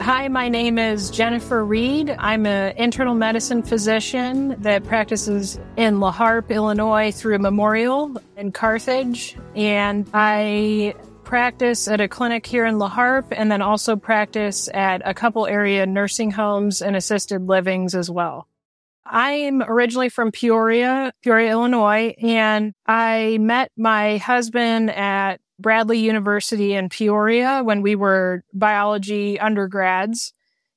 Hi, my name is Jennifer Reed. I'm an internal medicine physician that practices in La Harpe, Illinois through Memorial in Carthage. And I practice at a clinic here in La Harpe and then also practice at a couple area nursing homes and assisted livings as well. I'm originally from Peoria, Peoria, Illinois, and I met my husband at Bradley University in Peoria when we were biology undergrads.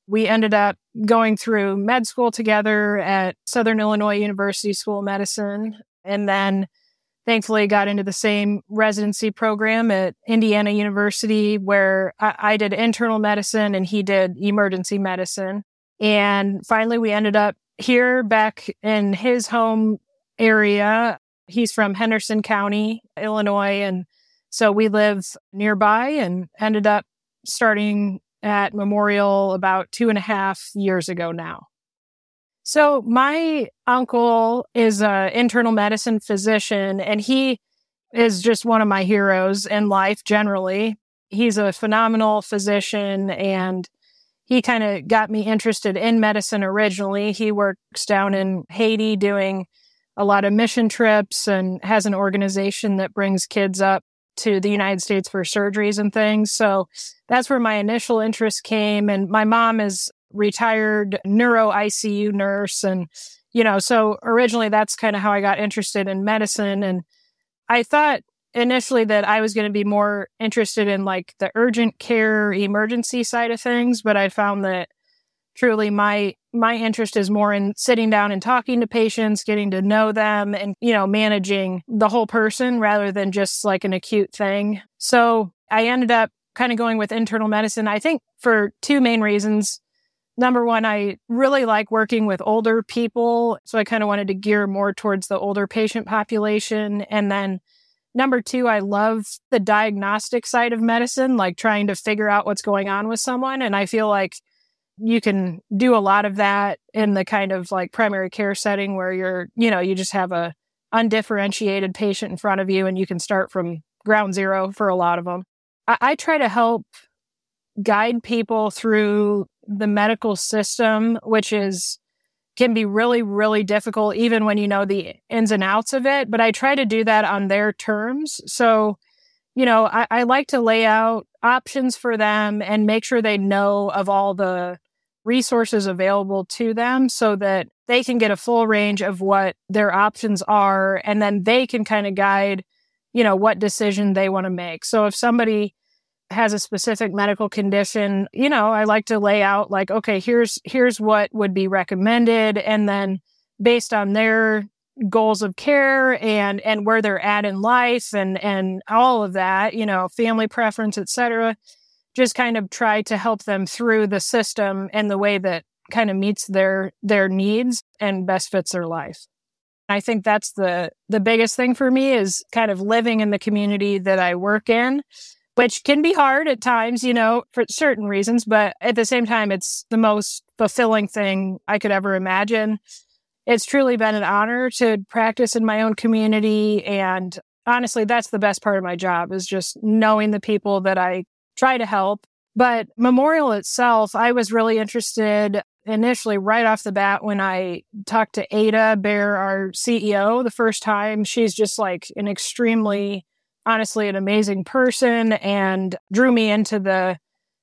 We ended up going through med school together at Southern Illinois University School of Medicine and then thankfully got into the same residency program at Indiana University where I, I did internal medicine and he did emergency medicine. And finally we ended up here back in his home area. He's from Henderson County, Illinois, and so we live nearby and ended up starting at Memorial about two and a half years ago now. So my uncle is an internal medicine physician and he is just one of my heroes in life generally. He's a phenomenal physician and he kind of got me interested in medicine originally. He works down in Haiti doing a lot of mission trips and has an organization that brings kids up to the United States for surgeries and things. So that's where my initial interest came. And my mom is retired neuro ICU nurse. And, you know, so originally that's kind of how I got interested in medicine. And I thought initially that I was going to be more interested in like the urgent care emergency side of things, but I found that truly my my interest is more in sitting down and talking to patients, getting to know them and, you know, managing the whole person rather than just like an acute thing. So I ended up kind of going with internal medicine. I think for two main reasons. Number one, I really like working with older people. So I kind of wanted to gear more towards the older patient population. And then number two, I love the diagnostic side of medicine, like trying to figure out what's going on with someone. And I feel like you can do a lot of that in the kind of like primary care setting where you're, you know, you just have a undifferentiated patient in front of you and you can start from ground zero for a lot of them. I, I try to help guide people through the medical system, which is can be really, really difficult, even when you know the ins and outs of it. But I try to do that on their terms. So you know, I, I like to lay out options for them and make sure they know of all the resources available to them so that they can get a full range of what their options are and then they can kind of guide you know what decision they want to make. So if somebody has a specific medical condition you know i like to lay out like okay here's here's what would be recommended and then based on their goals of care and and where they're at in life and and all of that you know family preference etc just kind of try to help them through the system in the way that kind of meets their their needs and best fits their life i think that's the the biggest thing for me is kind of living in the community that i work in which can be hard at times you know for certain reasons but at the same time it's the most fulfilling thing i could ever imagine it's truly been an honor to practice in my own community. And honestly, that's the best part of my job is just knowing the people that I try to help. But Memorial itself, I was really interested initially right off the bat when I talked to Ada Bair, our CEO, the first time. She's just like an extremely, honestly, an amazing person and drew me into the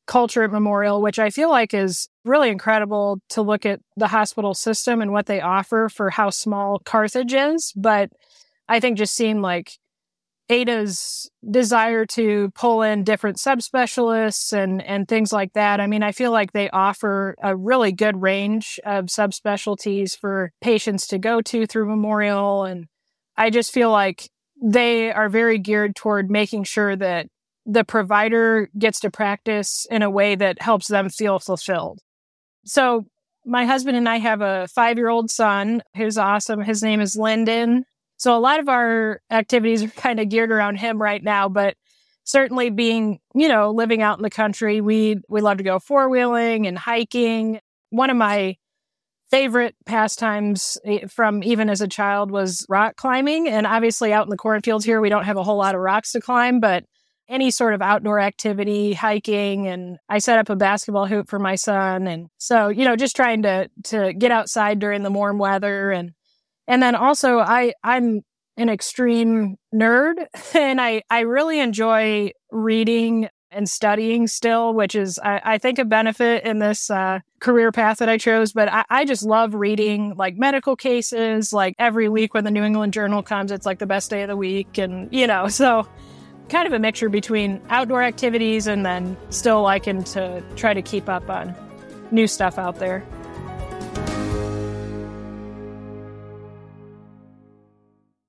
culture at Memorial, which I feel like is really incredible to look at the hospital system and what they offer for how small Carthage is. But I think just seeing like Ada's desire to pull in different subspecialists and, and things like that. I mean, I feel like they offer a really good range of subspecialties for patients to go to through Memorial. And I just feel like they are very geared toward making sure that the provider gets to practice in a way that helps them feel fulfilled. So my husband and I have a five year old son who's awesome. His name is Lyndon. So a lot of our activities are kind of geared around him right now, but certainly being, you know, living out in the country, we, we love to go four wheeling and hiking. One of my favorite pastimes eh, from even as a child was rock climbing. And obviously out in the cornfields here, we don't have a whole lot of rocks to climb, but any sort of outdoor activity, hiking, and I set up a basketball hoop for my son. And so, you know, just trying to to get outside during the warm weather and and then also I I'm an extreme nerd and I I really enjoy reading and studying still, which is, I, I think, a benefit in this uh, career path that I chose. But I, I just love reading like medical cases. Like every week when the New England Journal comes, it's like the best day of the week. And, you know, so kind of a mixture between outdoor activities and then still liking to try to keep up on new stuff out there.